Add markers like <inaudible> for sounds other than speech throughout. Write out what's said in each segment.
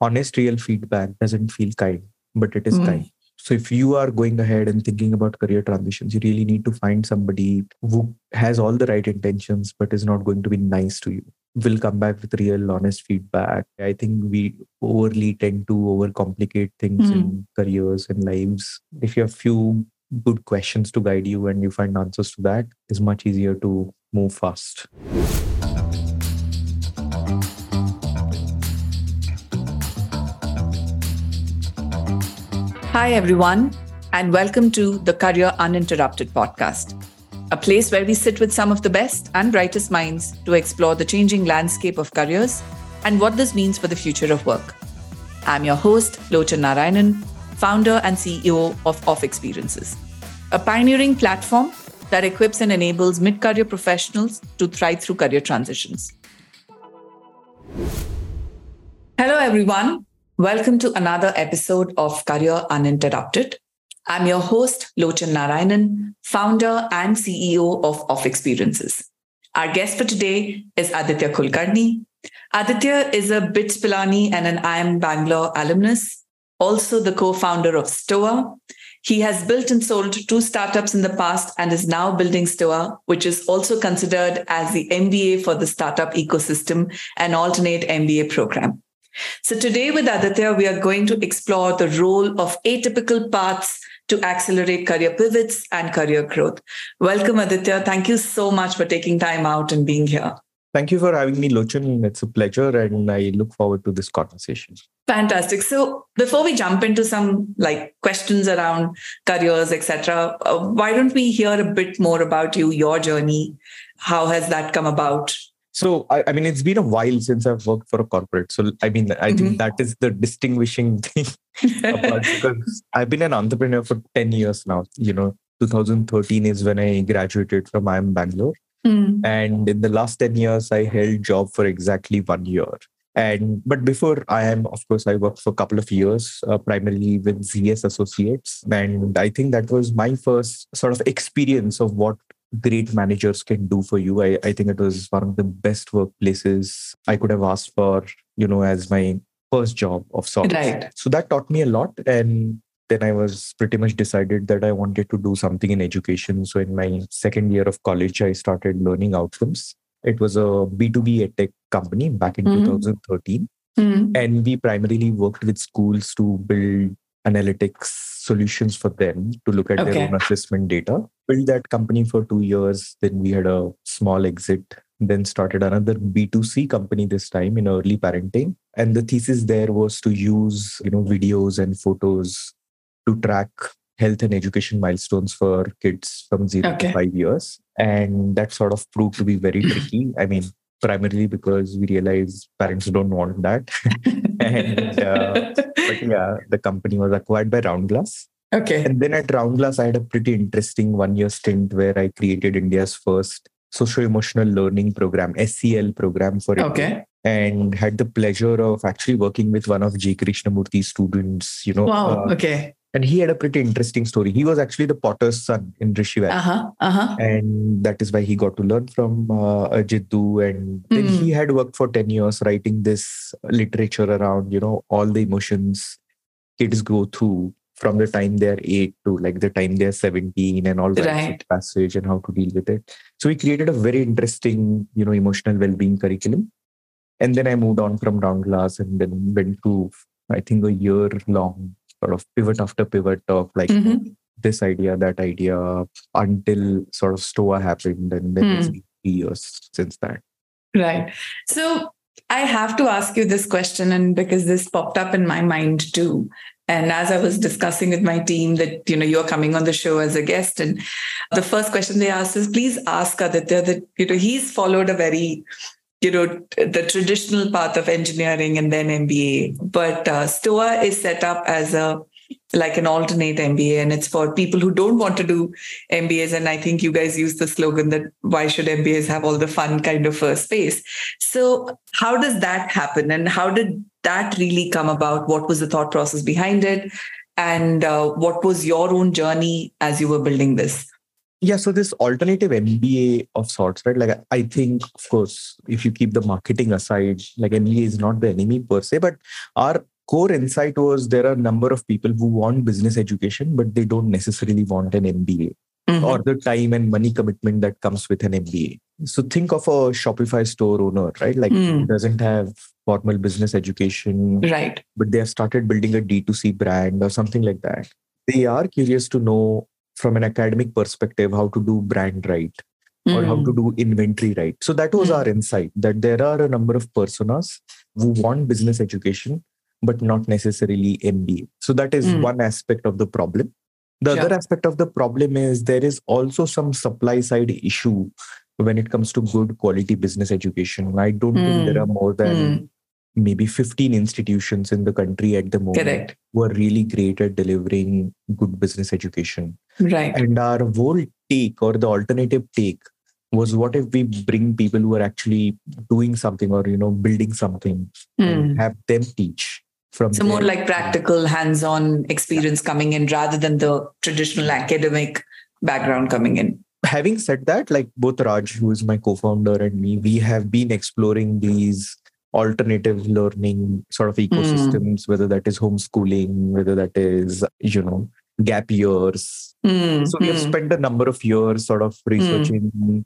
honest, real feedback doesn't feel kind, but it is mm. kind. So if you are going ahead and thinking about career transitions, you really need to find somebody who has all the right intentions, but is not going to be nice to you. Will come back with real, honest feedback. I think we overly tend to overcomplicate things mm. in careers and lives. If you have few good questions to guide you and you find answers to that, it's much easier to move fast. Hi, everyone, and welcome to the Career Uninterrupted podcast, a place where we sit with some of the best and brightest minds to explore the changing landscape of careers and what this means for the future of work. I'm your host, Lochan Narayanan, founder and CEO of Off Experiences, a pioneering platform that equips and enables mid career professionals to thrive through career transitions. Hello, everyone. Welcome to another episode of Career Uninterrupted. I'm your host, Lochan Narayanan, founder and CEO of Off Experiences. Our guest for today is Aditya Kulkarni. Aditya is a BITS Pilani and an IIM Bangalore alumnus, also the co founder of Stoa. He has built and sold two startups in the past and is now building Stoa, which is also considered as the MBA for the startup ecosystem, an alternate MBA program. So today with Aditya, we are going to explore the role of atypical paths to accelerate career pivots and career growth. Welcome, Aditya. Thank you so much for taking time out and being here. Thank you for having me, Lochan. It's a pleasure, and I look forward to this conversation. Fantastic. So, before we jump into some like questions around careers, etc., uh, why don't we hear a bit more about you, your journey? How has that come about? So, I, I, mean, it's been a while since I've worked for a corporate. So, I mean, I mm-hmm. think that is the distinguishing <laughs> thing about because <laughs> I've been an entrepreneur for 10 years now. You know, 2013 is when I graduated from IIM Bangalore. Mm. And in the last 10 years, I held job for exactly one year. And but before IIM of course, I worked for a couple of years, uh, primarily with ZS Associates, and I think that was my first sort of experience of what great managers can do for you. I, I think it was one of the best workplaces I could have asked for, you know, as my first job of sorts. Right. So that taught me a lot. And then I was pretty much decided that I wanted to do something in education. So in my second year of college, I started learning outcomes. It was a B2B edtech company back in mm-hmm. 2013. Mm-hmm. And we primarily worked with schools to build analytics solutions for them to look at okay. their own assessment data. Built that company for two years. Then we had a small exit. Then started another B2C company this time in early parenting. And the thesis there was to use, you know, videos and photos to track health and education milestones for kids from zero okay. to five years. And that sort of proved to be very tricky. I mean, primarily because we realized parents don't want that. <laughs> and uh, but yeah, the company was acquired by Roundglass. Okay. And then at Roundglass, I had a pretty interesting one-year stint where I created India's first socio-emotional learning program, SEL program for okay. And had the pleasure of actually working with one of J. Krishnamurti's students. You know, wow. Uh, okay and he had a pretty interesting story. He was actually the potter's son in Rishi Valley. Uh-huh, uh-huh. And that is why he got to learn from uh, Jiddu. And then mm. he had worked for 10 years writing this literature around, you know, all the emotions kids go through from the time they're eight to like the time they're 17 and all that right. passage and how to deal with it. So we created a very interesting, you know, emotional well-being curriculum. And then I moved on from Roundglass and then went to, I think, a year long sort of pivot after pivot of like mm-hmm. this idea, that idea until sort of Stoa happened. And then mm. it's been three years since that. Right. So I have to ask you this question, and because this popped up in my mind too. And as I was discussing with my team that, you know, you're coming on the show as a guest. And the first question they asked is please ask Aditya that, you know, he's followed a very you know the traditional path of engineering and then MBA. But uh, STOA is set up as a like an alternate MBA, and it's for people who don't want to do MBAs. And I think you guys use the slogan that why should MBAs have all the fun kind of a space? So how does that happen, and how did that really come about? What was the thought process behind it, and uh, what was your own journey as you were building this? Yeah, so this alternative MBA of sorts, right? Like I think, of course, if you keep the marketing aside, like MBA is not the enemy per se, but our core insight was there are a number of people who want business education, but they don't necessarily want an MBA mm-hmm. or the time and money commitment that comes with an MBA. So think of a Shopify store owner, right? Like mm. doesn't have formal business education, right? But they have started building a D2C brand or something like that. They are curious to know from an academic perspective how to do brand right mm. or how to hmm. do inventory right. So that was mm. our insight that there are a number of personas who want business education but not necessarily MBA. So that is mm. one aspect of the problem. The sure. other aspect of the problem is there is also some supply side issue when it comes to good quality business education. I don't think there hmm. are more than mm. maybe 15 institutions in the country at the moment Correct. who are really great at delivering good business education. Right. And our whole take or the alternative take was what if we bring people who are actually doing something or you know building something and hmm. have them teach from so more like practical hands-on experience coming in rather than the traditional academic background coming in having said that like both raj who is my co-founder and me we have been exploring these alternative learning sort of hmm. ecosystems mm. whether that is homeschooling whether that is you know gap years mm. so we have mm. spent a number of years sort of hmm. researching mm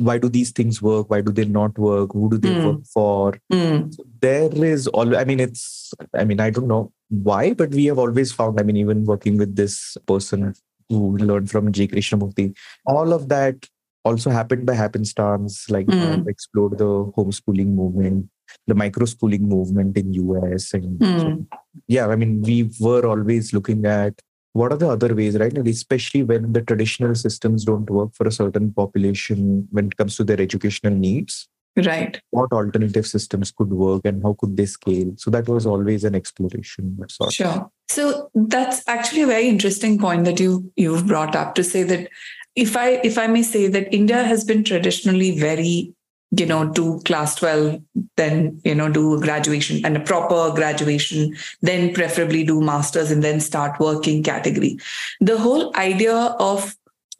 why do these things work why do they not work who do they mm. work for mm. so there is all i mean it's i mean i don't know why but we have always found i mean even working with this person who learned from j krishnamurti all of that also happened by happenstance like mm. explored the homeschooling movement the micro schooling movement in us and so, hmm. yeah i mean we were always looking at what are the other ways right? And especially when the traditional systems don't work for a certain population when it comes to their educational needs right. what alternative systems could work and how could they scale? So that was always an exploration sure. So that's actually a very interesting point that you you've brought up to say that if i if i may say that india has been traditionally very you know do class 12 then you know do a graduation and a proper graduation then preferably do masters and then start working category. The whole idea of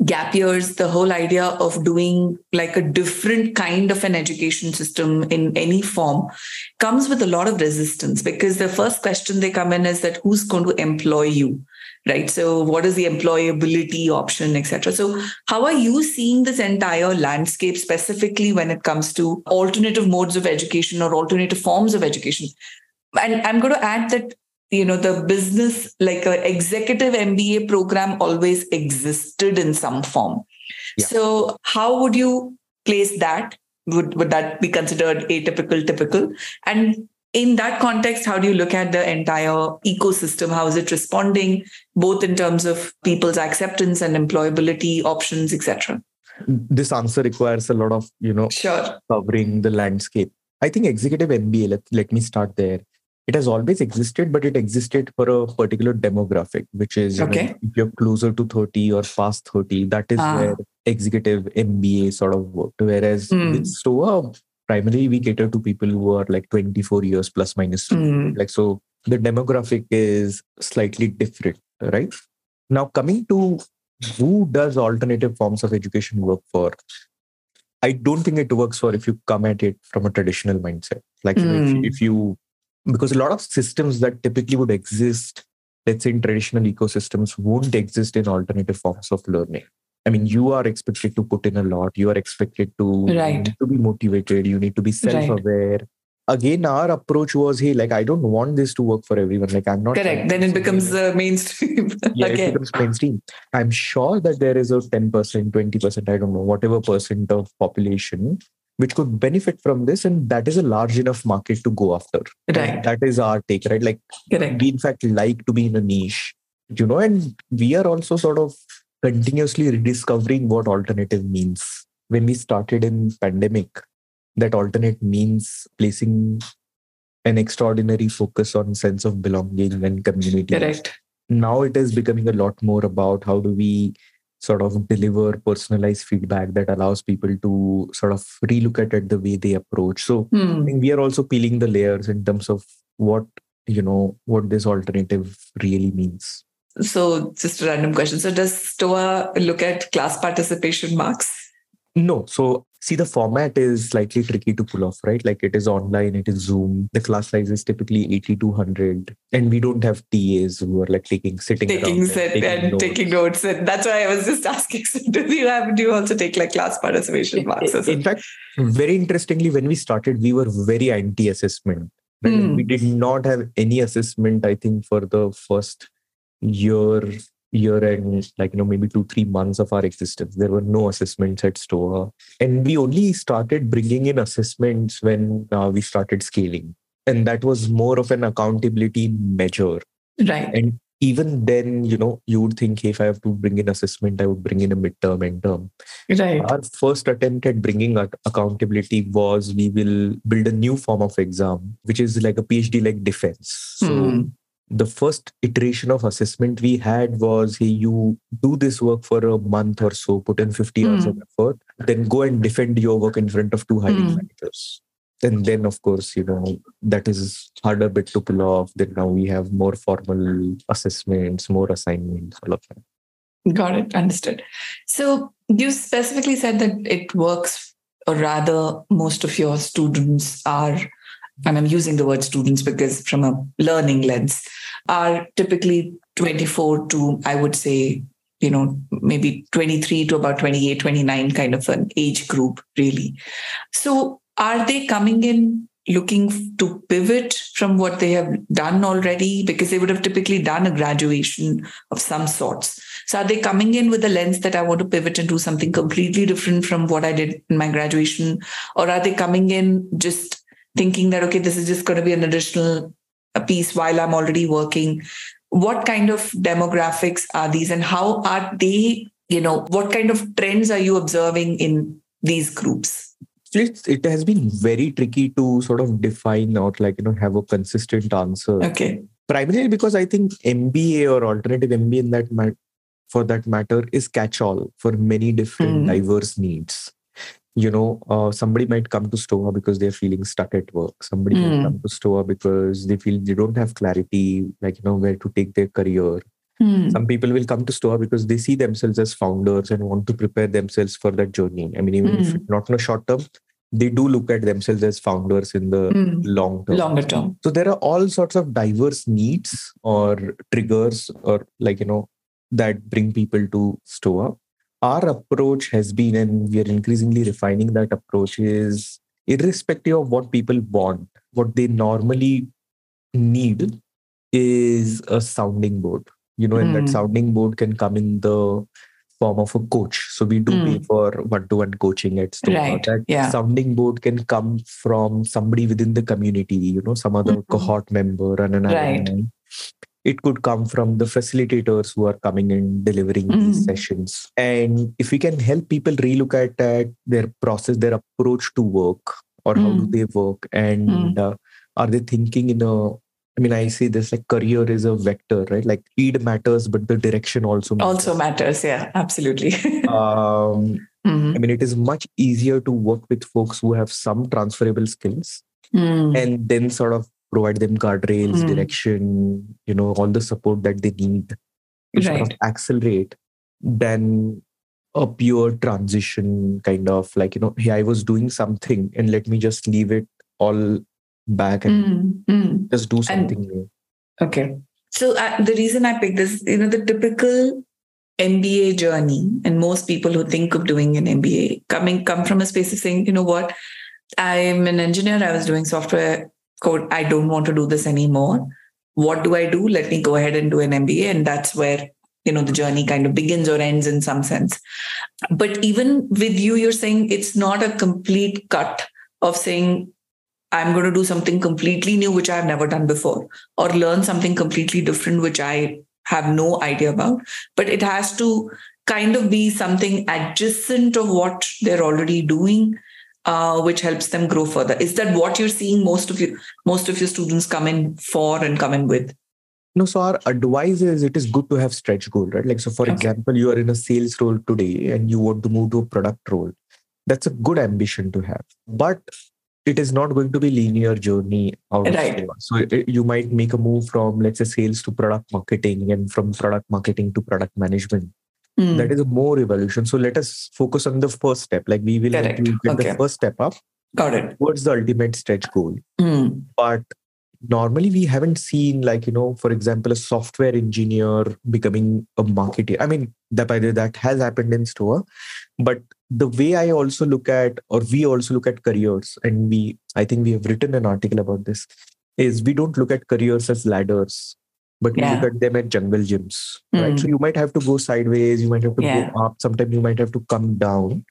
gap years the whole idea of doing like a different kind of an education system in any form comes with a lot of resistance because the first question they come in is that who's going to employ you right? So what is the employability option etc so how are you seeing this entire landscape specifically when it comes to alternative modes of education or alternative forms of education? And i'm going to add that you know the business like an executive mba program always existed in some form. Yeah. so how would you place that? Would would that be considered atypical typical? And in that context how do you look at the entire ecosystem how is it responding both in terms of people's acceptance and employability options etc this answer requires a lot of you know sure covering the landscape i think executive mba let, let me start there it has always existed but it existed for a particular demographic which is okay. know, if you're closer to 30 or past 30 that is ah. where executive mba sort of worked whereas mm. with stoa primarily we cater to people who are like 24 years plus minus mm. like so the demographic is slightly different right now coming to who does alternative forms of education work for i don't think it works for if you come at it from a traditional mindset like mm. if, hmm. if you because a lot of systems that typically would exist let's say in traditional ecosystems won't exist in alternative forms of learning I mean, you are expected to put in a lot. You are expected to, right. to be motivated. You need to be self-aware. Right. Again, our approach was, hey, like I don't want this to work for everyone. Like I'm not correct. Then it becomes uh, mainstream. <laughs> yeah, it becomes mainstream. I'm sure that there is a 10%, 20%, I don't know, whatever percent of population which could benefit from this and that is a large enough market to go after right that is our take right like Correct. we in fact like to be in a niche you know and we are also sort of continuously rediscovering what alternative means. When we started in pandemic, that alternate means placing an extraordinary focus on sense of belonging and community. Correct. Now it is becoming a lot more about how do we sort of deliver personalized feedback that allows people to sort of relook at it the way they approach. So hmm. we are also peeling the layers in terms of what you know what this alternative really means. So, just a random question. So, does STOA look at class participation marks? No. So see the format is slightly tricky to pull off, right? Like it is online, it is Zoom. The class size is typically 80 to 100. And we don't have TAs who are like taking sitting taking sit and, taking, and notes. taking notes. And that's why I was just <laughs> asking. So do you have do you also take like class participation marks? In fact, very interestingly, when we started, we were very anti-assessment. Right? Mm. We did not have any assessment, I think, for the first year year and like you know maybe two three months of our existence. There were no assessments at STOA and we only started bringing in assessments when uh, we started scaling. And that was more of an accountability measure. Right. And even then you know you would think hey, if i have to bring in assessment i would bring in a midterm and term. Right. Our first attempt at bringing accountability was we will build a new form of exam which is like a phd like defense. So mm the first iteration of assessment we had was hey you do this work for a month or so put in 50 mm. hours of effort then go and defend your work in front of two hiring mm. managers and then of course you know that is harder bit to pull off then now we have more formal assessments more assignments all of that got it understood so you specifically said that it works or rather most of your students are and I'm using the word students because from a learning lens, are typically 24 to, I would say, you know, maybe 23 to about 28, 29 kind of an age group, really. So are they coming in looking to pivot from what they have done already? Because they would have typically done a graduation of some sorts. So are they coming in with the lens that I want to pivot and do something completely different from what I did in my graduation? Or are they coming in just thinking that, okay, this is just going to be an additional piece while I'm already working. What kind of demographics are these and how are they, you know, what kind of trends are you observing in these groups? It, it has been very tricky to sort of define or like, you know, have a consistent answer. Okay. Primarily because I think MBA or alternative MBA in that for that matter is catch all for many different mm. diverse needs you know, uh, somebody might come to STOA because they're feeling stuck at work. Somebody mm. might hmm. come to STOA because they feel they don't have clarity, like, you know, where to take their career. Mm. Some people will come to STOA because they see themselves as founders and want to prepare themselves for that journey. I mean, even mm. if hmm. not in a short term, they do look at themselves as founders in the mm. long term. Longer term. So there are all sorts of diverse needs or triggers or like, you know, that bring people to STOA our approach has been, and we are increasingly refining that approach, is irrespective of what people want, what they normally need is a sounding board. You know, and that hmm. sounding board can come in the form of a coach. So we do mm. pay for one-to-one coaching at STOA. Right. That yeah. sounding board can come from somebody within the community, you know, some other mm-hmm. cohort member and an right it could come from the facilitators who are coming and delivering mm. these sessions and if we can help people relook at, at their process their approach to work or mm. how do mm. they work and mm. uh, are they thinking in a I mean, I say this like career is a vector, right? Like speed matters, but the direction also matters. also matters. Yeah, absolutely. <laughs> um, mm-hmm. I mean, it is much easier to work with folks who have some transferable skills, mm. and then sort of provide them guardrails, mm. direction, you know, all the support that they need to right. sort of accelerate, then a pure transition kind of like, you know, hey, I was doing something and let me just leave it all back and mm. just do something and, new. Okay. So uh, the reason I picked this, you know, the typical MBA journey, and most people who think of doing an MBA coming come from a space of saying, you know what, I'm an engineer. I was doing software code, I don't want to do this anymore. What do I do? Let me go ahead and do an MBA. And that's where, you know, the journey kind of begins or ends in some sense. But even with you, you're saying it's not a complete cut of saying, I'm going to do something completely new, which I've never done before, or learn something completely different, which I have no idea about. But it has to kind of be something adjacent of what they're already doing uh, which helps them grow further. Is that what you're seeing most of you most of your students come in for and come in with? No, so our advice is it is good to have stretch goal, right? Like so, for okay. example, you are in a sales role today and you want to move to a product role. That's a good ambition to have. But it is not going to be linear journey out Right. So it, you might make a move from let's say sales to product marketing and from product marketing to product management. Mm. That is a more evolution. So let us focus on the first step. Like we will get Okay. the first step up Got it. towards the ultimate stretch goal. Mm. But normally we haven't seen like you know for example a software engineer becoming a marketer i mean that by the way, that has happened in Stoa but the way i also look at or we also look at careers and we i think we have written an article about this is we don't look at careers as ladders but Yeah. look at them at jungle gyms right Mm. so you might have to go sideways you might have to Yeah. go up sometimes you might have to come down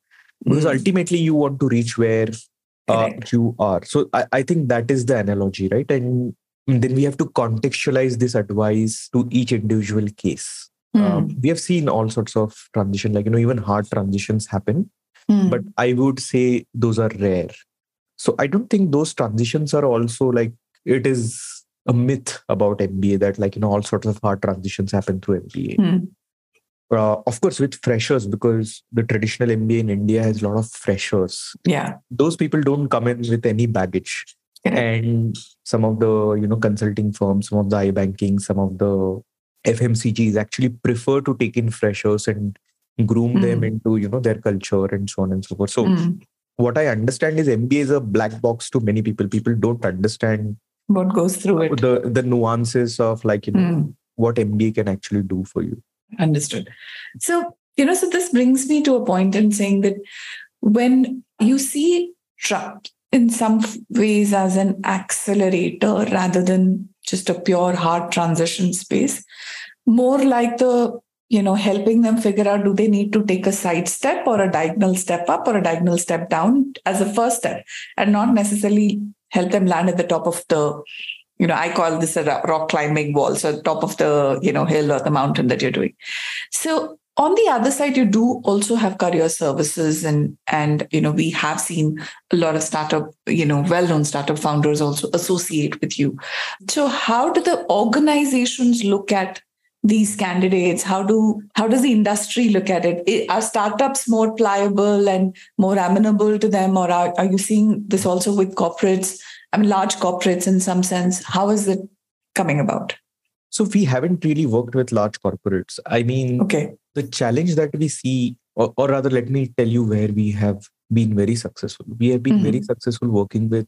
because Mm. ultimately you want to reach where uh, you are. So I, I think that is the analogy, right? And then we have to contextualize this advice to each individual case. Mm. Um, we have seen all sorts of transition, like you know, even hard transitions happen, Mm. but I would say those are rare. So I don't think those transitions are also like it is a myth about MBA that like you know all sorts of hard transitions happen through MBA. Mm. Uh, of course, with freshers because the traditional MBA in India has a lot of freshers yeah. those people don't come in with any baggage Correct. and some of the you know consulting firms some of the ibanking some of the fmcgs actually prefer to take in freshers and groom them Mm. into you know their culture and so on and so forth so Mm. what i understand is mba is a black box to many people people don't understand What goes through it? the the nuances of like you know Mm. what mba can actually do for you Understood. So, you know, so this brings me to a point in saying that when you see tra- in some ways as an accelerator rather than just a pure hard transition space, more like the you know helping them figure out do they need to take a side step or a diagonal step up or a diagonal step down as a first step and not necessarily help them land at the top of the you know i call this a rock climbing wall so top of the you know hill or the mountain that you're doing. So on the other side you do also have career services and and you know we have seen a lot of startup you know well-known startup founders also associate with you. So how do the organizations look at these candidates? How do how does the industry look at it? Are startups more pliable and more amenable to them or are, are you seeing this also with corporates? I mean large corporates in some sense. How is it coming about? So we haven't really worked with large corporates. I mean okay. the challenge that we see, or, or rather, let me tell you where we have been very successful. We have been very Mhm. successful working with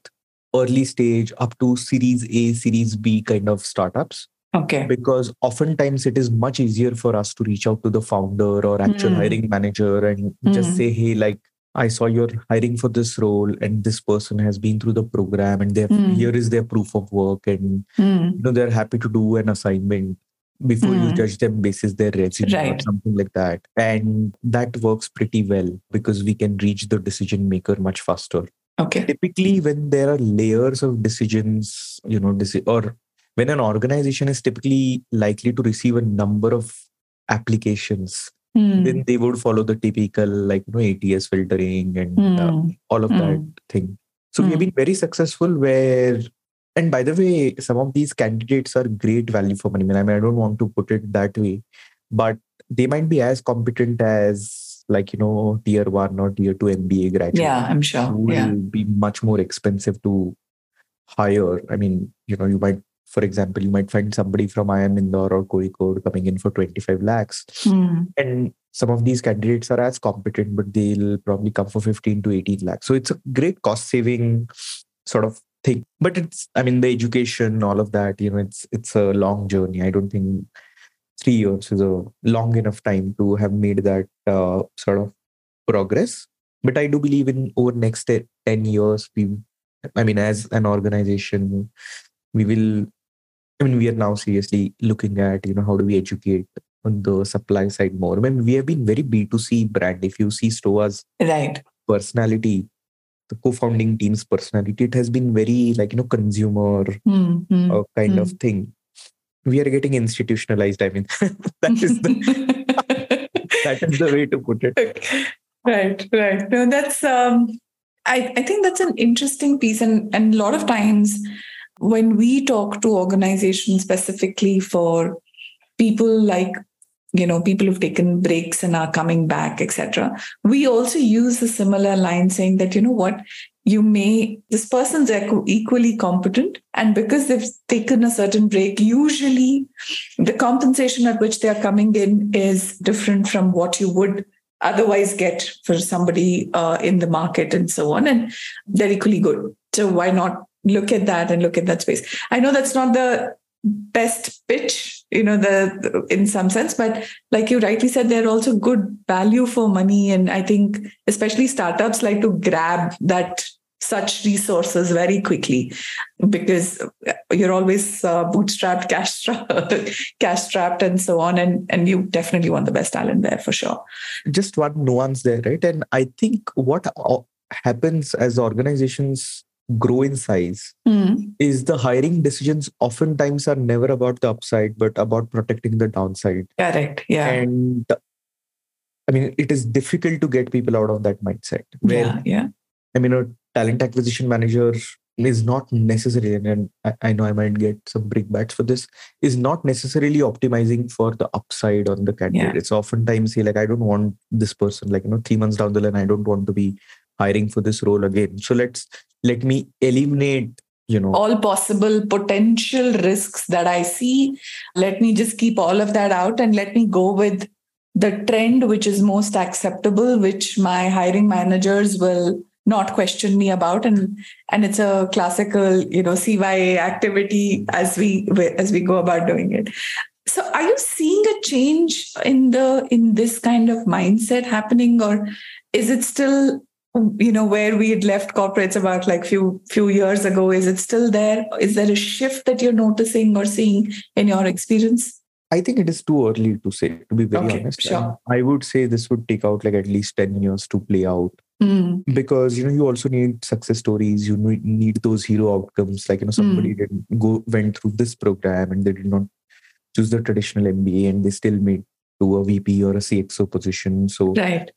early stage up to Series A, Series B kind of startups okay because oftentimes it is much easier for us to reach out to the founder or actual Mm. hiring manager and just Mm. say, hey, like, I saw you're hiring for this role and this person has been through the program and they have, Mm. here is their proof of work and Hmm. you know they're happy to do an assignment before you Mm. judge them basis their resume or something like that and that works pretty well because we can reach the decision maker much faster okay typically when there are layers of decisions you know or when an organization is typically likely to receive a number of applications Hmm. then they would follow the typical like you know ats filtering and uh, Hmm. all of that thing. So we have Mm. been very successful where, and by the way, some of these candidates are great value for money. I mean, I don't want to put it that way, but they might be as competent as like, you know, tier one or tier two MBA graduate. yeah i'm sure Who will yeah be much more expensive to hire. I mean, you know, you might, for example, you might find somebody from IIM Indore or Kozhikode coming in for 25 lakhs. Hmm. And some of these candidates are as competent, but they'll probably come for 15 to 18 lakhs. So it's a great cost saving sort of thing. But it's, I mean, the education, all of that, you know, it's it's a long journey. I don't think three years is a long enough time to have made that uh, sort of progress. But I do believe in over next 10 years, we, I mean, as an organization, we will, I mean, we are now seriously looking at, you know, how do we educate on the supply side more. I mean, we have been very B2C brand. If you see Stoa's right personality, the co-founding team's personality, it has been very like, you know, consumer Hmm. Hmm. uh, kind Hmm. of thing. We are getting institutionalized. I mean, <laughs> that is the <laughs> that is the way to put it. right right no that's um i i think that's an interesting piece and and a lot of times when we talk to organizations specifically for people like you know people who've taken breaks and are coming back etc we also use a similar line saying that you know what you may this person's equally competent and because they've taken a certain break usually the compensation at which they are coming in is different from what you would otherwise get for somebody uh, in the market and so on and they're equally good. So why not look at that and look at that space. I know that's not the best pitch you know the, in some sense but like you rightly said they're also good value for money. And i think especially startups like to grab that such resources very quickly because you're always uh, bootstrapped <laughs> cash cash strapped and so on. And and you definitely want the best talent there for sure. Just one nuance there right? And i think what happens as organizations grow in size mm. is the hiring decisions oftentimes are never about the upside but about protecting the downside correct yeah and i mean it is difficult to get people out of that mindset where yeah, yeah. i mean a talent acquisition manager is not necessarily and I, I know i might get some brickbats for this is not necessarily optimizing for the upside on the candidate yeah. it's oftentimes say like i don't want this person like you know three months down the line i don't want to be hiring for this role again so let's let me eliminate you know. All possible potential risks that i see. Let me just keep all of that out and let me go with the trend which is most acceptable which my hiring managers will not question me about. And and it's a classical you know CYA activity as we as we go about doing it. So are you seeing a change in the in this kind of mindset happening or is it still you know where we had left corporates about like few few years ago. Is it still there? Is there a shift that you're noticing or seeing in your experience? I think it is too early to say to be very okay, honest. Sure. i would say this would take out like at least 10 years to play out. Mm. because you know you also need success stories. You need those hero outcomes. Like you know somebody mm. didn't go went through this program and they did not choose the traditional mba and they still made to a vp or a cxo position. So right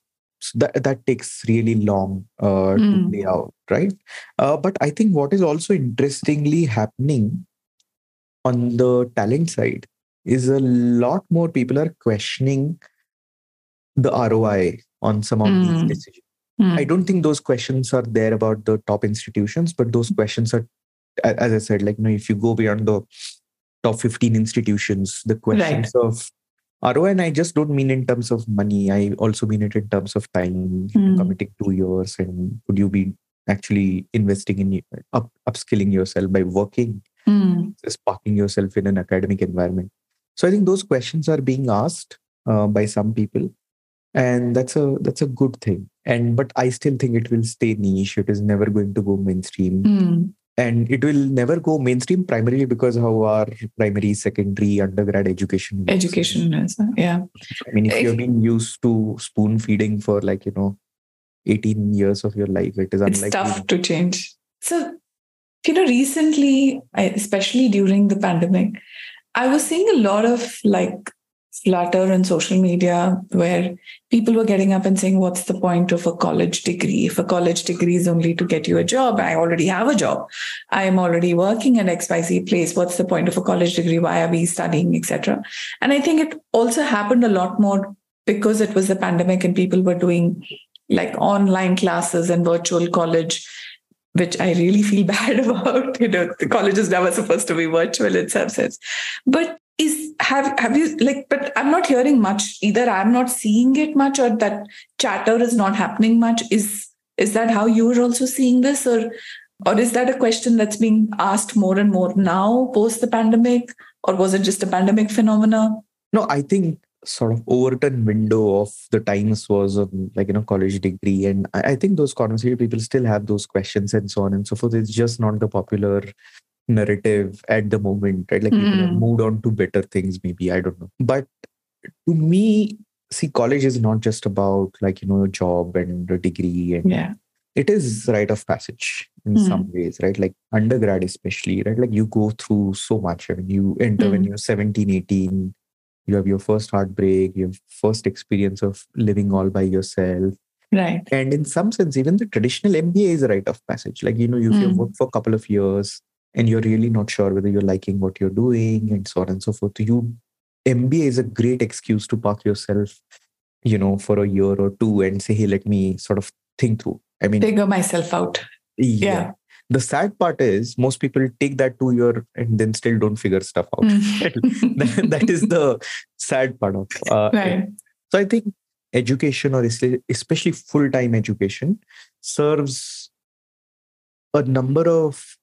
so that, that takes really long uh, mm. to hmm. play out right uh, but i think what is also interestingly happening on the talent side is a lot more people are questioning the roi on some of mm. these hmm. decisions mm. i don't think those questions are there about the top institutions but those questions are as i said like you know if you go beyond the top 15 institutions the questions right. of ROI, and I just don't mean in terms of money. I also mean it in terms of time, mm. committing two years, and could you be actually investing in up, upskilling yourself by working, mm. sparking yourself in an academic environment. So I think those questions are being asked uh, by some people, and that's a that's a good thing. And but I still think it will stay niche. It is never going to go mainstream. Mm and it will never go mainstream primarily because how our primary secondary undergrad education education is yeah. I mean if you've been used to spoon feeding for like you know 18 years of your life it is it's unlikely. tough to change. So you know recently especially during the pandemic i was seeing a lot of like flutter and social media where people were getting up and saying, What's the point of a college degree? If a college degree is only to get you a job, I already have a job. I am already working at XYZ place. What's the point of a college degree? Why are we studying, etc.? And I think it also happened a lot more because it was the pandemic and people were doing like online classes and virtual college which I really feel <laughs> bad about. You know, the college is never supposed to be virtual in some sense. But is have have you like but i'm not hearing much either. I'm not seeing it much or that chatter is not happening much. Is is that how you're also seeing this or or is that a question that's being asked more and more now post the pandemic or was it just a pandemic phenomena? No i think sort of Overton window of the times was um, like you know college degree and I, I think those conversations people still have those questions and so on and so forth. It's just not the popular narrative at the moment, right? Like mm. people have hmm. moved on to better things, maybe. I don't know. But to me, see, college is not just about like, you know, a job and a degree. And yeah. it is rite of passage in mm. some ways, right? Like undergrad, especially, right? Like you go through so much. I mean, you enter mm. when hmm. you're 17, 18, you have your first heartbreak, your first experience of living all by yourself. Right. And in some sense, even the traditional MBA is a rite of passage. Like, you know, you, mm. you work for a couple of years, and you're really not sure whether you're liking what you're doing and so on and so forth you mba is a great excuse to park yourself you know for a year or two and say hey let me sort of think through i mean figure myself out Yeah. The sad part is most people take that two year and then still don't figure stuff out. <laughs> that, that is the sad part of uh, right. So I think education or especially full time education serves a number of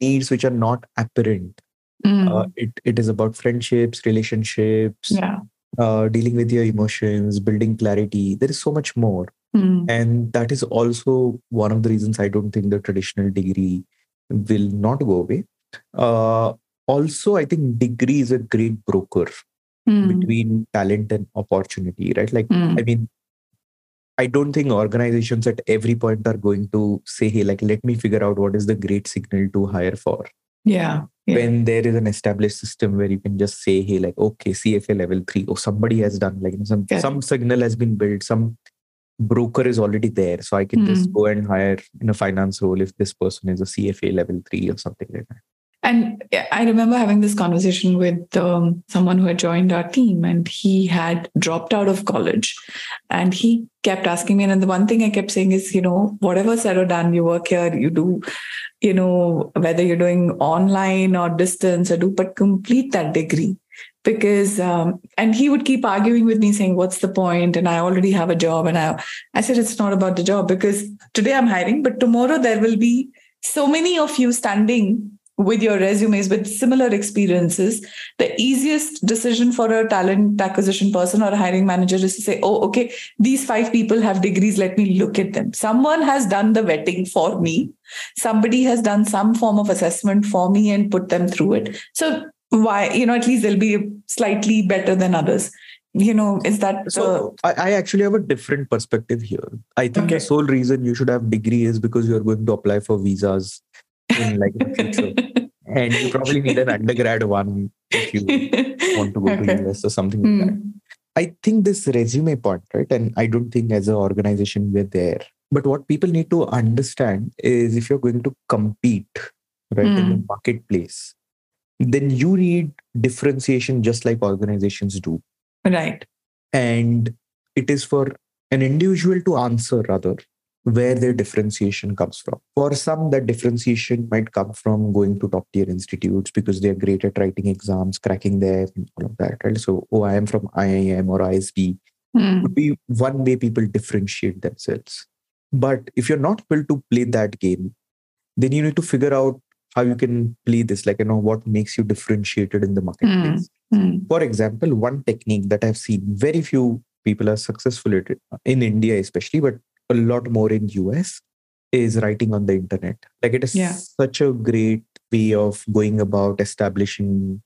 needs which are not apparent. Mm. Uh, it, it is about friendships, relationships, yeah. uh, dealing with your emotions, building clarity. There is so much more. Mm. And that is also one of the reasons I don't think the traditional degree will not go away. Uh, also, I think degree is a great broker Mm. between talent and opportunity, right? Like, Mm. I mean, I don't think organizations at every point are going to say, hey, like, let me figure out what is the great signal to hire for. Yeah. Yeah. When there is an established system where you can just say, hey, like, okay, CFA level three, or somebody has done, like, some, Yeah. some signal has been built, some broker is already there. So I can just Mm. go and hire in a finance role if this person is a CFA level three or something like that. And I remember having this conversation with um, someone who had joined our team, and he had dropped out of college. And he kept asking me, and the one thing I kept saying is, you know, whatever said or done, you work here, you do, you know, whether you're doing online or distance or do, but complete that degree. Because um, and he would keep arguing with me saying, What's the point? And I already have a job. And I I said, It's not about the job because today I'm hiring, but tomorrow there will be so many of you standing with your resumes with similar experiences the easiest decision for a talent acquisition person or a hiring manager is to say oh okay these five people have degrees let me look at them someone has done the vetting for me somebody has done some form of assessment for me and put them through it so why you know at least they'll be slightly better than others you know is that So I, I actually have a different perspective here. I think Okay. the sole reason you should have degree is because you are going to apply for visas in like the future. <laughs> and you probably need an undergrad one if you want to go Okay. to US or something like that. Hmm. I think this resume part, right? And I don't think as an organization we're there. But what people need to understand is if you're going to compete, right, in the marketplace, then you need differentiation just like organizations do. right And it is for an individual to answer rather where their differentiation comes from. For some, that differentiation might come from going to top tier institutes because they're great at writing exams, cracking them, and all of that. Right? So, oh, I am from IIM or ISB Hmm. would be one way people differentiate themselves. But if you're not able to play that game, then you need to figure out how you can play this, like, you know, what makes you differentiated in the marketplace. Hmm. For example, one technique that I've seen very few people are successful at it, in India, especially, but a lot more in US, is writing on the internet. Like it is Yeah. such a great way of going about establishing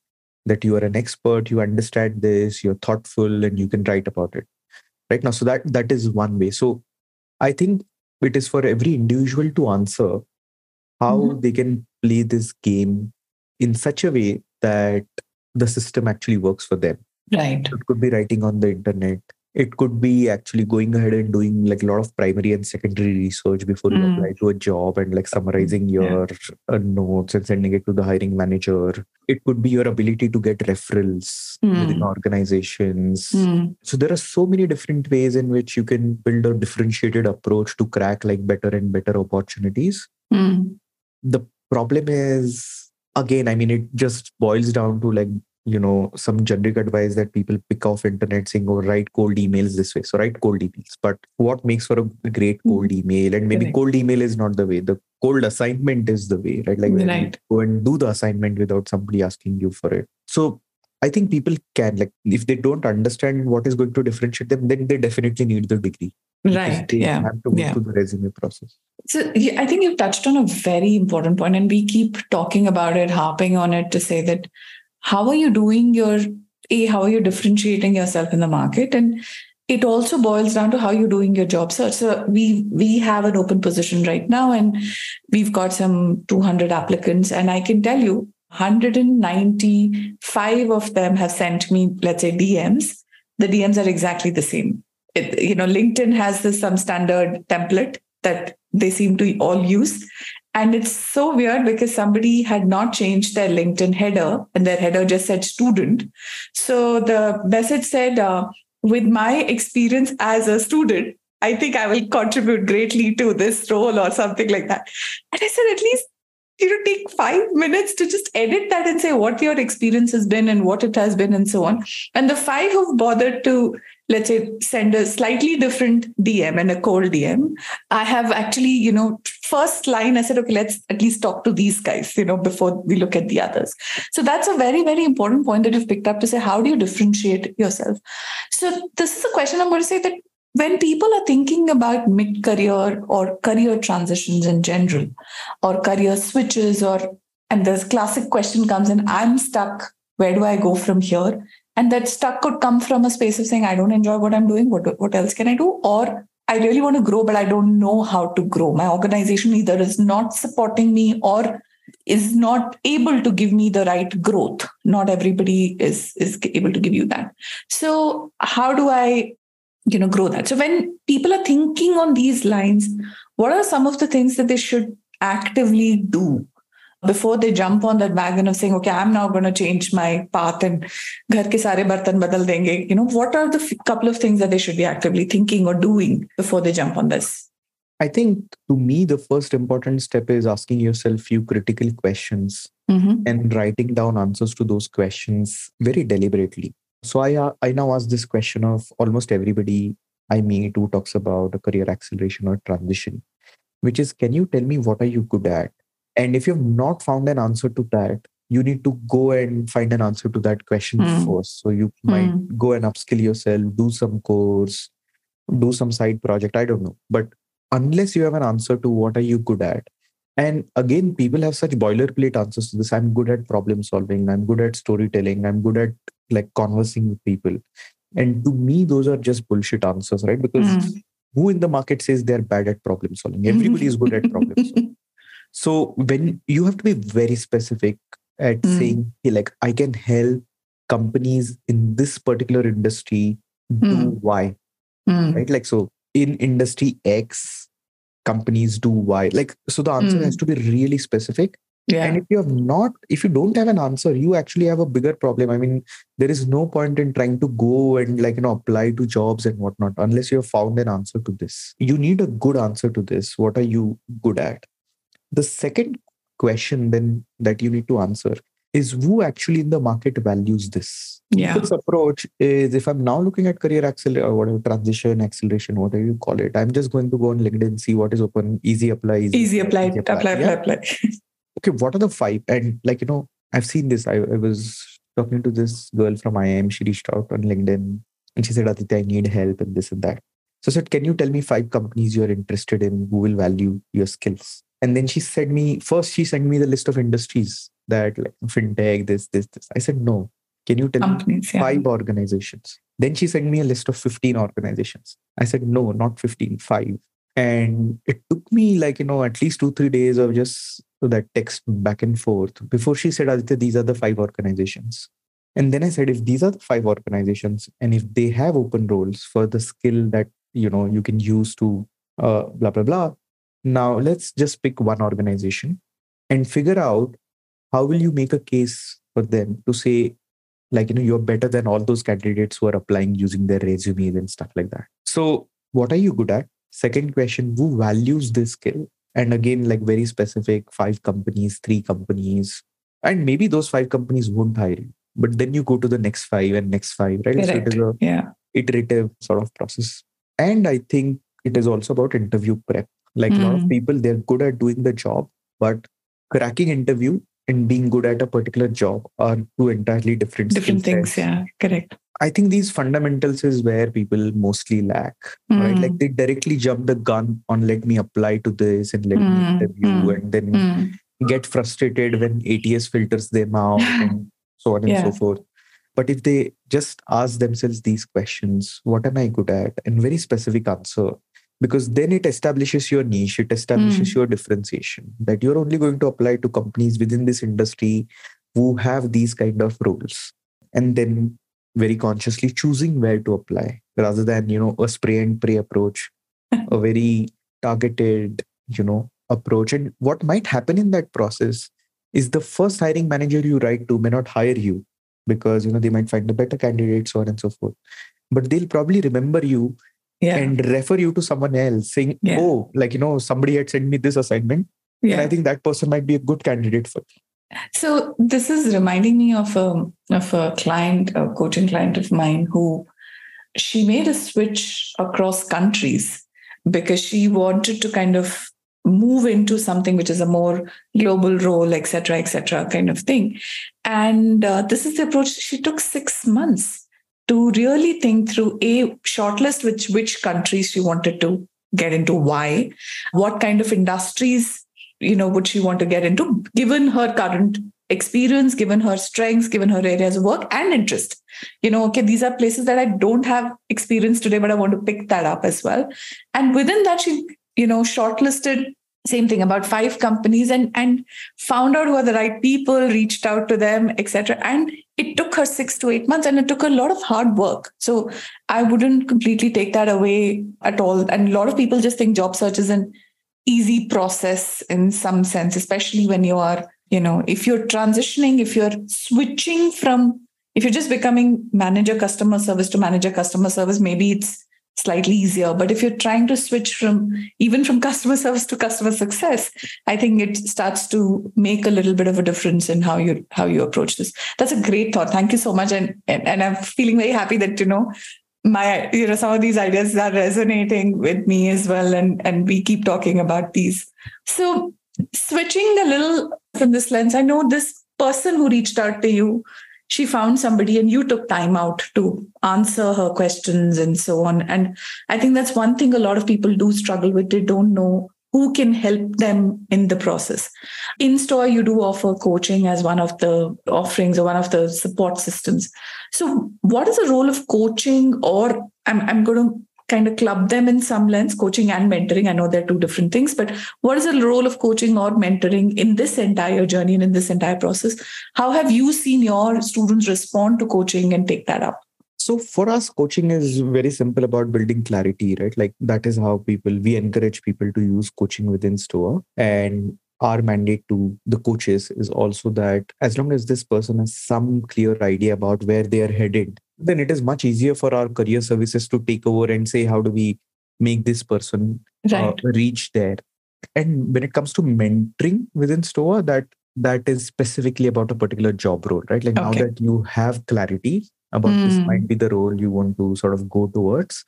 that you are an expert, you understand this, you're thoughtful, and you can write about it. Right now. So that that is one way. So I think it is for every individual to answer how Mhm. they can play this game in such a way that the system actually works for them. right It could be writing on the internet. It could be actually going ahead and doing like a lot of primary and secondary research before you Mm. apply to a job and like summarizing Yeah. your uh, notes and sending it to the hiring manager. It could be your ability to get referrals within Mm. organizations. Hmm. So there are so many different ways in which you can build a differentiated approach to crack like better and better opportunities. Hmm. The problem is again, I mean, it just boils down to like you know some generic advice that people pick off internet saying oh write cold emails this way. So write cold emails. But what makes for a great hmm. cold email and maybe Correct. cold email is not the way the cold assignment is the way right? Like Right. go and do the assignment without somebody asking you for it. So i think people can like if they don't understand what is going to differentiate them then they definitely need the degree right. yeah. have to go yeah. through the resume process. So yeah, I think you've touched on a very important point, and we keep talking about it, harping on it to say that how are you doing your a how are you differentiating yourself in the market, and it also boils down to how you're doing your job search. So we we have an open position right now, and we've got some 200 applicants, and I can tell you. 195 of them have sent me, let's say, DMs. The DMs are exactly the same. It, you know, LinkedIn has this some standard template that they seem to all use. And it's so weird because somebody had not changed their LinkedIn header and their header just said student. So the message said, uh, with my experience as a student, I think I will contribute greatly to this role or something like that. And I said, at least you know take five minutes to just edit that and say what your experience has been and what it has been and so on and the five who've bothered to let's say send a slightly different dm and a cold dm i have actually you know first line i said okay let's at least talk to these guys you know before we look at the others. So that's a very very important point that you've picked up to say how do you differentiate yourself? So this is a question i'm going to say that when people are thinking about mid career or career transitions in general or career switches or and this classic question comes in i'm stuck. Where do i go from here and that stuck could come from a space of saying i don't enjoy what i'm doing. What, what else can i do? Or i really want to grow but i don't know how to grow. My organization either is not supporting me or is not able to give me the right growth. Not everybody is is able to give you that. So how do i you know grow that? So when people are thinking on these lines what are some of the things that they should actively do before they jump on that wagon of saying okay i'm now going to change my path and ghar ke sare bartan badal denge you know what are the f- couple of things that they should be actively thinking or doing before they jump on this i think to me the first important step is asking yourself a few critical questions mm-hmm. and writing down answers to those questions very deliberately so I uh, I now ask this question of almost everybody I meet who talks about a career acceleration or transition, which is can you tell me what are you good at? And if you've not found an answer to that, you need to go and find an answer to that question Mm. first. So you might go and upskill yourself, do some course, do some side project. I don't know. But unless you have an answer to what are you good at, and again, people have such boilerplate answers to this. I'm good at problem solving. I'm good at storytelling. I'm good at like conversing with people. And to me, those are just bullshit answers, right? Because Mm. who in the market says they're bad at problem solving? <laughs> Everybody is good at problem solving. <laughs> So when you have to be very specific at Mm. saying, hey, like I can help companies in this particular industry do Mm. Y, Mm. right? Like so in industry X, companies do Y. Like so the answer Mm. has to be really specific. yeah And if you have not, if you don't have an answer, you actually have a bigger problem. I mean, there is no point in trying to go and like, you know, apply to jobs and whatnot unless you have found an answer to this. You need a good answer to this. What are you good at? The second question then that you need to answer is who actually in the market values this? yeah This approach is if I'm now looking at career acceleration or uh, whatever transition, acceleration, whatever you call it, I'm just going to go on LinkedIn, see what is open, easy apply, easy apply easy apply apply Yeah apply <laughs> okay, what are the five? And like, you know, I've seen this. I, I was talking to this girl from IIM. She reached out on LinkedIn and she said, Aditya, I need help and this and that. So I said, Can you tell me five companies you're interested in who will value your skills? And then she said me, first she sent me the list of industries that like fintech, this, this, this. I said, No. Can you tell me companies yeah five organizations? Then she sent me a list of 15 organizations. I said, No, not 15, five. And it took me like, you know, at least two, three days of just that text back and forth before she said, Aditya, these are the five organizations. And then I said, if these are the five organizations and if they have open roles for the skill that, you know, you can use to uh, blah, blah, blah. Now let's just pick one organization and figure out how will you make a case for them to say, like, you know, you're better than all those candidates who are applying using their resumes and stuff like that. So what are you good at? Second question, who values this skill? And again, like very specific, five companies, three companies, and maybe those five companies won't hire you. But then you go to the next five and next five, right? So it is a yeah iterative sort of process. And I think it is also about interview prep. Like a lot of Mm. people, they're good at doing the job, but cracking interview and being good at a particular job are two entirely different different things yeah correct I think these fundamentals is where people mostly lack, right? Mm. Like they directly jump the gun on let me apply to this and let me Mm, interview mm, and then Mm. get frustrated when ATS filters them out <laughs> and so on and Yeah. so forth. But if they just ask themselves these questions, what am I good at? And very specific answer, because then it establishes your niche, it establishes Mm. your differentiation that you're only going to apply to companies within this industry who have these kind of roles. And then very consciously choosing where to apply rather than, you know, a spray and pray approach, a <laughs> very targeted, you know, approach. And what might happen in that process is the first hiring manager you write to may not hire you because you know they might find a better candidate, so on and so forth. But they'll probably remember you yeah. and refer you to someone else saying, Yeah. oh, like, you know, somebody had sent me this assignment. yeah. And I think that person might be a good candidate for me. So this is reminding me of a of a client, a coaching client of mine who she made a switch across countries because she wanted to kind of move into something which is a more global role, etc cetera, et cetera, kind of thing. And uh, this is the approach. She took six months to really think through a shortlist which which countries she wanted to get into, why, what kind of industries you know would she want to get into given her current experience given her strengths given her areas of work and interest. You know okay these are places that i don't have experience today but i want to pick that up as well. And within that she you know shortlisted same thing about five companies and and found out who are the right people reached out to them etc and it took her 6 to 8 months and it took a lot of hard work. So i wouldn't completely take that away at all. And a lot of people just think job search is an easy process in some sense especially when you are you know if you're transitioning if you're switching from if you're just becoming manager customer service to manager customer service maybe it's slightly easier. But if you're trying to switch from even from customer service to customer success i think it starts to make a little bit of a difference in how you how you approach this. That's a great thought. Thank you so much. And and, and i'm feeling very happy that you know my you know some of these ideas are resonating with me as well. And and we keep talking about these. So switching a little from this lens i know this person who reached out to you she found somebody and you took time out to answer her questions and so on. And i think that's one thing a lot of people do struggle with. They don't know who can help them in the process. In Stoa you do offer coaching as one of the offerings or one of the support systems. So what is the role of coaching or i'm, I'm going to kind of club them in some lens coaching and mentoring i know they're two different things but what is the role of coaching or mentoring in this entire journey and in this entire process how have you seen your students respond to coaching and take that up So for us, coaching is very simple about building clarity, right? Like that is how people we encourage people to use coaching within Stoa. And our mandate to the coaches is also that as long as this person has some clear idea about where they are headed, then it is much easier for our career services to take over and say, how do we make this person right uh, reach there? And when it comes to mentoring within stoa that that is specifically about a particular job role, right? Like now that you have clarity about this Hmm. might be the role you want to sort of go towards,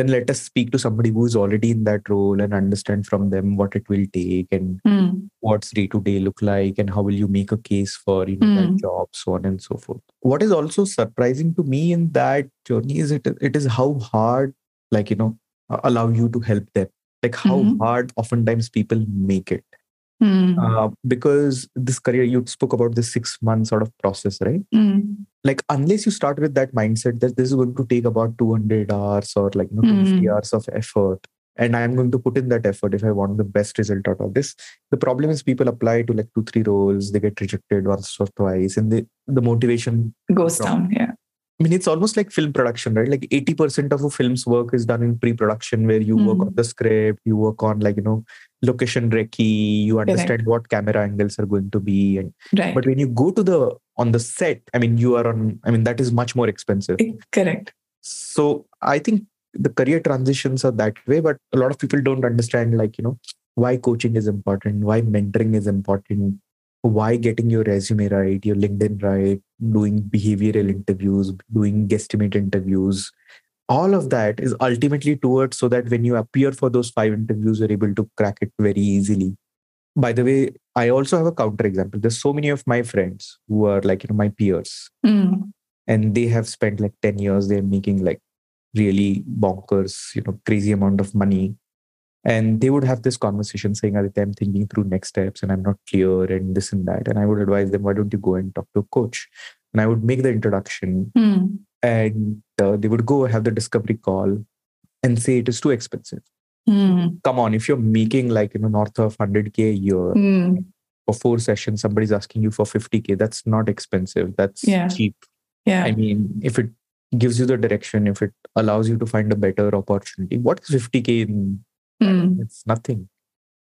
then let us speak to somebody who is already in that role and understand from them what it will take and Hmm. what's day to day look like and how will you make a case for you know that Mm. job so on and so forth what is also surprising to me in that journey is it it is how hard like you know allow you to help them like how Mhm. hard oftentimes people make it Hmm. uh, because this career you spoke about this six month sort of process right Hmm. like unless you start with that mindset that this is going to take about 200 hours or like you know 250 Mm. hours of effort and i'm going to put in that effort if i want the best result out of this the problem is people apply to like two three roles they get rejected once or twice and they, the motivation goes From- down yeah i mean it's almost like film production right? Like 80% of a film's work is done in pre-production where you work Mm. on the script you work on like you know location recce you understand what camera angles are going to be and right. but when you go to the on the set i mean you are on i mean that is much more expensive. Correct. So i think the career transitions are that way but a lot of people don't understand like you know why coaching is important why mentoring is important why getting your resume right your linkedin right doing behavioral interviews doing guesstimate interviews. All of that is ultimately towards so that when you appear for those five interviews you're able to crack it very easily. By the way i also have a counter example. There's so many of my friends who are like you know my peers. Hmm. and they have spent like 10 years they're making like really bonkers you know crazy amount of money and they would have this conversation saying Aditya, i'm thinking through next steps and i'm not clear and this and that and i would advise them why don't you go and talk to a coach and i would make the introduction Hmm. and uh, they would go have the discovery call and say it is too expensive Hmm. come on if you're making like you know north of 100k a year Hmm. for four sessions somebody's asking you for 50k that's not expensive that's Yeah. cheap yeah I mean, if it gives you the direction, if it allows you to find a better opportunity, what is 50k in? Hmm. It's nothing.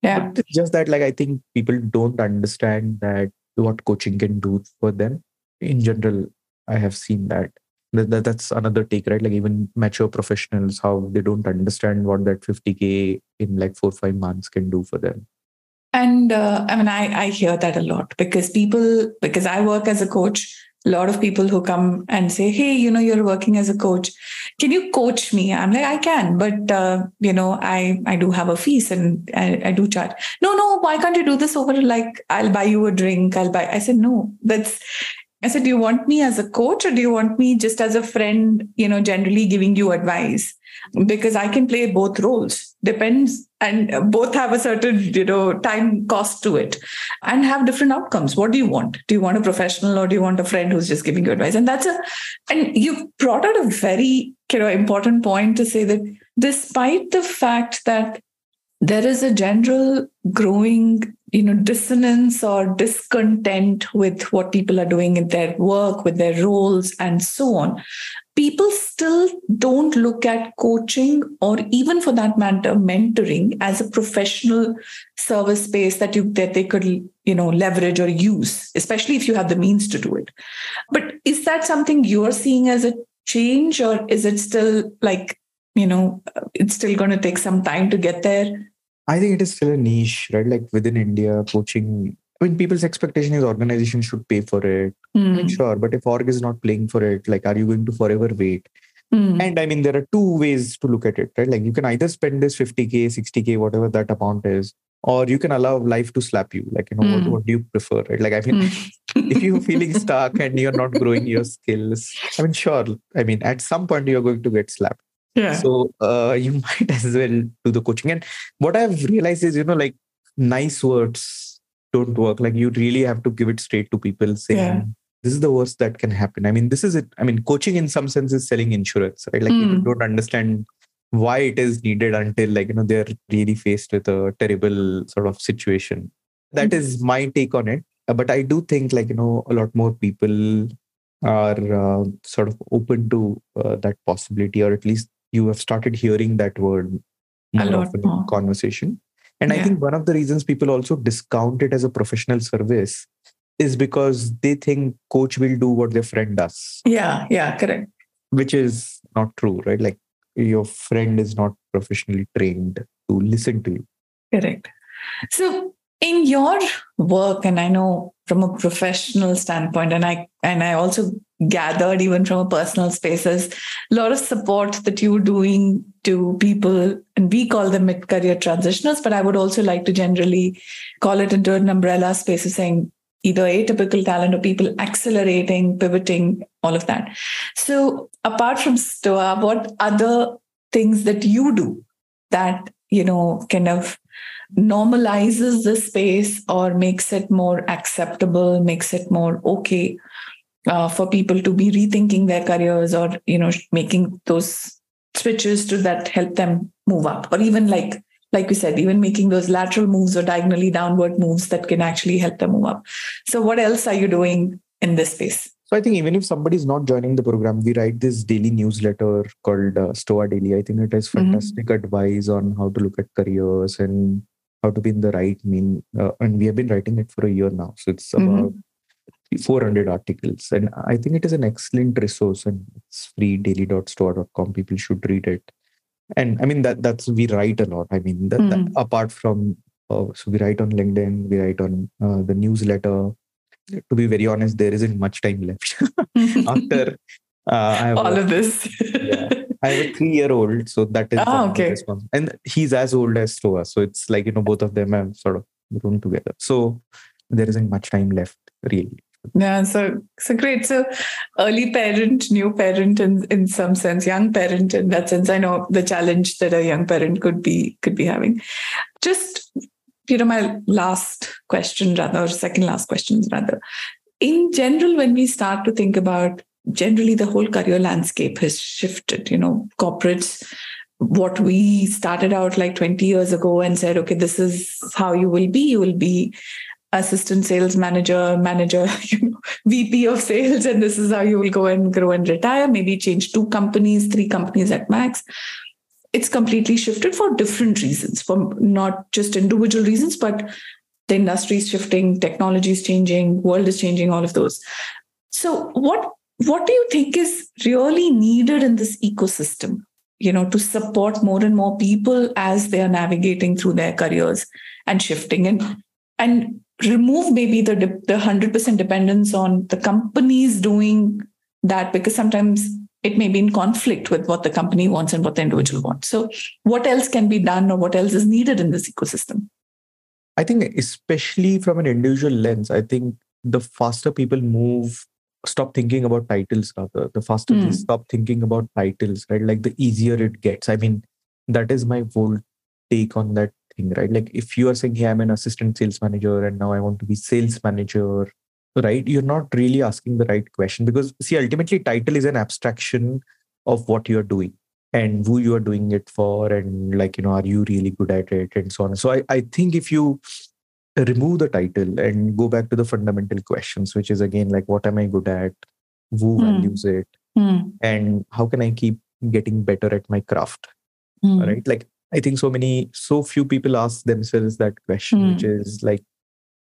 yeah But it's just that, like, I think people don't understand that what coaching can do for them. In general, I have seen that. that, that, that's another take right like even mature professionals how they don't understand what that 50k in like four five months can do for them and uh, i mean I, I hear that a lot because people because i work as a coach a lot of people who come and say hey you know you're working as a coach. Can you coach me? I'm like i can but uh, you know i i do have a fees and I, I do charge. No no why can't you do this over like i'll buy you a drink i'll buy i said no that's I said, do you want me as a coach or do you want me just as a friend, you know, generally giving you advice? Because I can play both roles, depends, and both have a certain, you know, time cost to it and have different outcomes. What do you want? Do you want a professional or do you want a friend who's just giving you advice? And that's a, and you brought out a very, you know, important point to say that despite the fact that there is a general growing you know dissonance or discontent with what people are doing in their work with their roles and so on people still don't look at coaching or even for that matter mentoring as a professional service space that you that they could you know leverage or use especially if you have the means to do it but is that something you're seeing as a change or is it still like you know it's still going to take some time to get there I think it is still a niche, right? Like within India, coaching. I mean, people's expectation is organization should pay for it. Mm. I mean, sure, but if org is not playing for it, like, are you going to forever wait? Mm. And I mean, there are two ways to look at it, right? Like, you can either spend this 50k, 60k, whatever that amount is, or you can allow life to slap you. Like, you know, mm. what, what do you prefer, right? Like, I mean, mm. if you're feeling <laughs> stuck and you're not growing your skills, I mean, sure. I mean, at some point you're going to get slapped yeah so uh, you <laughs> might as well do the coaching and what i've realized is you know like nice words don't work like you really have to give it straight to people saying yeah. this is the worst that can happen i mean this is it i mean coaching in some sense is selling insurance right like mm. people don't understand why it is needed until like you know they're really faced with a terrible sort of situation That mm. is my take on it uh, but i do think like you know a lot more people are uh, sort of open to uh, that possibility or at least you have started hearing that word more often more. in conversation. And yeah. I think one of the reasons people also discount it as a professional service is because they think coach will do what their friend does. Yeah, yeah, correct. Which is not true, right? Like your friend is not professionally trained to listen to you. Correct. So in your work, and I know from a professional standpoint, and I and I also gathered even from a personal spaces. A lot of support that you're doing to people and we call them mid-career transitioners but i would also like to generally call it into an umbrella space of saying either atypical talent or people accelerating pivoting all of that. So apart from stoa what other things that you do that you know kind of normalizes the space or makes it more acceptable makes it more okay uh, for people to be rethinking their careers or you know making those switches to that help them move up or even like like we said even making those lateral moves or diagonally downward moves that can actually help them move up so what else are you doing in this space so I think even if somebody is not joining the program, we write this daily newsletter called uh, Stoa Daily. I think it has mm-hmm. fantastic mm-hmm. advice on how to look at careers and how to be in the right mean. Uh, and we have been writing it for a year now. So it's mm-hmm. About 400 articles. And i think it is an excellent resource and it's free daily.stoa.com people should read it. And i mean that that's we write a lot. I mean that, mm. that hmm. apart from uh, so we write on linkedin we write on uh, the newsletter. To be very honest there isn't much time left. <laughs> After uh, all a, of this. Yeah, i have a three year old so that is ah, okay. and he's as old as stoa so it's like you know both of them have sort of grown together. So there isn't much time left really yeah, so so great. So early parent, new parent, in in some sense, young parent in that sense. I know the challenge that a young parent could be could be having. Just you know, my last question, rather, or second last question, rather. In general, when we start to think about generally the whole career landscape has shifted. You know, corporates what we started out like 20 years ago and said, okay, this is how you will be. You will be assistant sales manager, manager, <laughs> you know, VP of sales, and this is how you will go and grow and retire. Maybe change two companies, three companies at max. It's completely shifted for different reasons, for not just individual reasons, but the industry is shifting, technology is changing, world is changing, all of those. So, what what do you think is really needed in this ecosystem you know to support more and more people as they are navigating through their careers and shifting and and remove maybe the the 100% dependence on the companies doing that because sometimes it may be in conflict with what the company wants and what the individual wants. So what else can be done or what else is needed in this ecosystem? I think especially from an individual lens i think the faster people move stop thinking about titles rather the faster mm. they stop thinking about titles right? Like the easier it gets. I mean that is my whole take on that thing right? Like if you are saying hey i'm an assistant sales manager and now i want to be sales manager right? You're not really asking the right question because see ultimately title is an abstraction of what you're doing and who you are doing it for and like you know are you really good at it and so on. So i, I think if you remove the title and go back to the fundamental questions which is again like what am i good at? Who mm. values it? Mm. and how can i keep getting better at my craft? Mm. right? Like i think so many so few people ask themselves that question which hmm. is like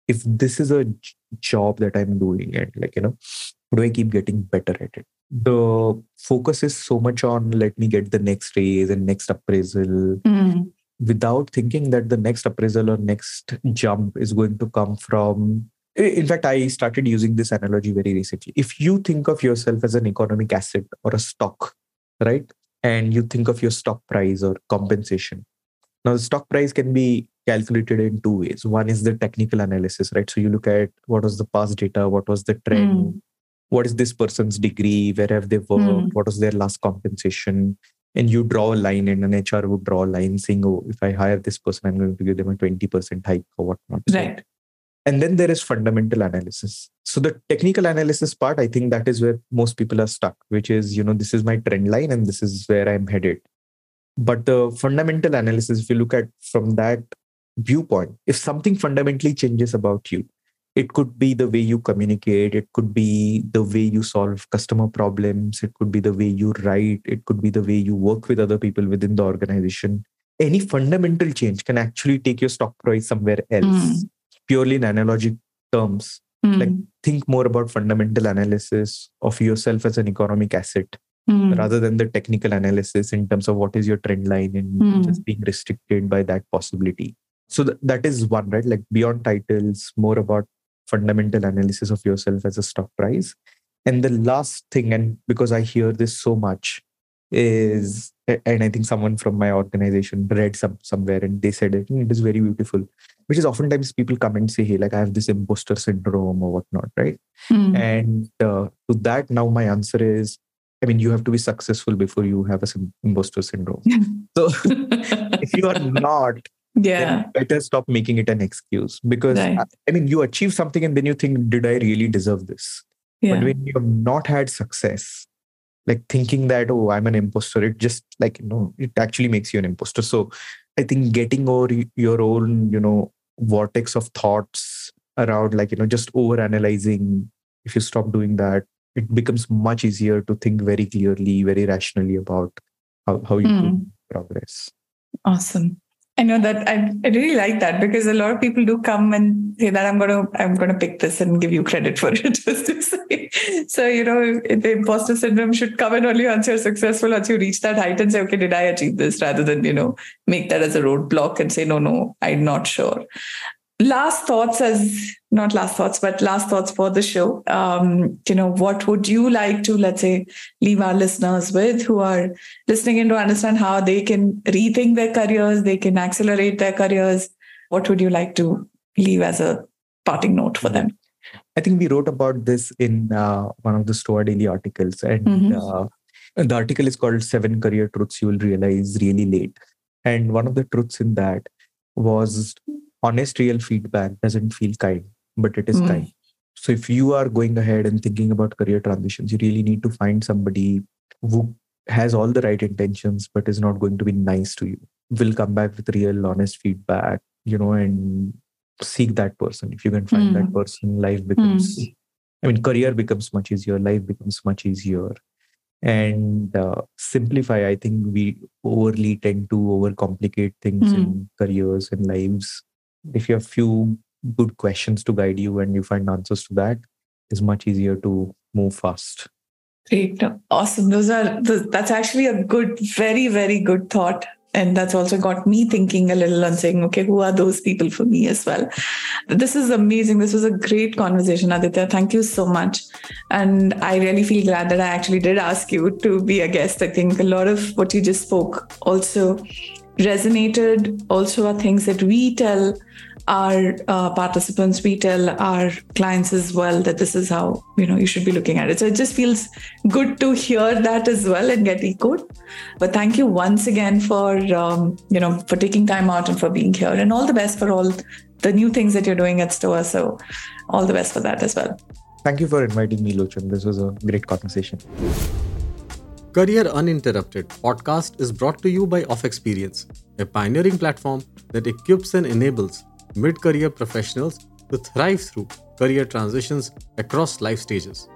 if this is a job that i'm doing and like you know do i keep getting better at it? The focus is so much on let me get the next raise and next appraisal mm without thinking that the next appraisal or next jump is going to come from in fact i started using this analogy very recently. If you think of yourself as an economic asset or a stock right and you think of your stock price or compensation now the stock price can be calculated in two ways one is the technical analysis right so you look at what was the past data what was the trend mm. what is this person's degree where have they worked mm. what was their last compensation and you draw a line and an HR would draw a line saying, oh, if I hire this person, I'm going to give them a 20% hike or whatnot. Right. And then there is fundamental analysis. So the technical analysis part, I think that is where most people are stuck, which is, you know, this is my trend line and this is where I'm headed. But the fundamental analysis, if you look at from that viewpoint, if something fundamentally changes about you, it could be the way you communicate it could be the way you solve customer problems it could be the way you write it could be the way you work with other people within the organization any fundamental change can actually take your stock price somewhere else mm. Purely in analogic terms mm. like think more about fundamental analysis of yourself as an economic asset mm. rather than the technical analysis in terms of what is your trend line and hmm. just being restricted by that possibility so th- that is one right like beyond titles more about fundamental analysis of yourself as a stock price. And the last thing, and because I hear this so much, is and I think someone from my organization read some somewhere and they said it, it is very beautiful, which is oftentimes people come and say, Hey, like I have this imposter syndrome or whatnot, right? Mm. And uh, to that, now my answer is I mean, you have to be successful before you have a imposter syndrome. <laughs> so <laughs> if you are not, yeah better stop making it an excuse because right. I, mean you achieve something and then you think did i really deserve this yeah. but when you've not had success like thinking that oh i'm an imposter. It just like you know it actually makes you an imposter. So i think getting over your own you know vortex of thoughts around like you know just over analyzing if you stop doing that it becomes much easier to think very clearly very rationally about how, how you mm. progress. Awesome I know that I, I really like that because a lot of people do come and say that I'm gonna I'm gonna pick this and give you credit for it. <laughs> So you know the imposter syndrome should come in only once you're successful, once you reach that height and say, okay, did I achieve this? Rather than you know make that as a roadblock and say, no, no, I'm not sure last thoughts as not last thoughts but last thoughts for the show. Um, you know what would you like to let's say leave our listeners with who are listening in to understand how they can rethink their careers they can accelerate their careers? What would you like to leave as a parting note for them? I think we wrote about this in uh, one of the Stoa daily articles and mm-hmm. uh, the article is called seven career truths you will realize really late. And one of the truths in that was honest real feedback doesn't feel kind but it is mm. kind so if you are going ahead and thinking about career transitions you really need to find somebody who has all the right intentions but is not going to be nice to you will come back with real honest feedback you know and seek that person if you can find mm. that person life becomes mm. i mean career becomes much easier life becomes much easier and uh, simplify i think we overly tend to overcomplicate things in hmm. careers and lives if you have a few good questions to guide you and you find answers to that, it's much easier to move fast. Great. Awesome. Those are, that's actually a good, very, very good thought. And that's also got me thinking a little and saying, okay, who are those people for me as well? This is amazing. This was a great conversation, Aditya. Thank you so much. And I really feel glad that I actually did ask you to be a guest. I think a lot of what you just spoke also resonated, also are things that we tell our uh, participants we tell our clients as well that this is how you know you should be looking at it. So it just feels good to hear that as well and get echoed. But thank you once again for um, you know for taking time out and for being here. And all the best for all the new things that you're doing at stoa. So all the best for that as well. Thank you for inviting me lochan. This was a great conversation Career Uninterrupted podcast is brought to you by Off Experience, a pioneering platform that equips and enables mid career professionals to thrive through career transitions across life stages.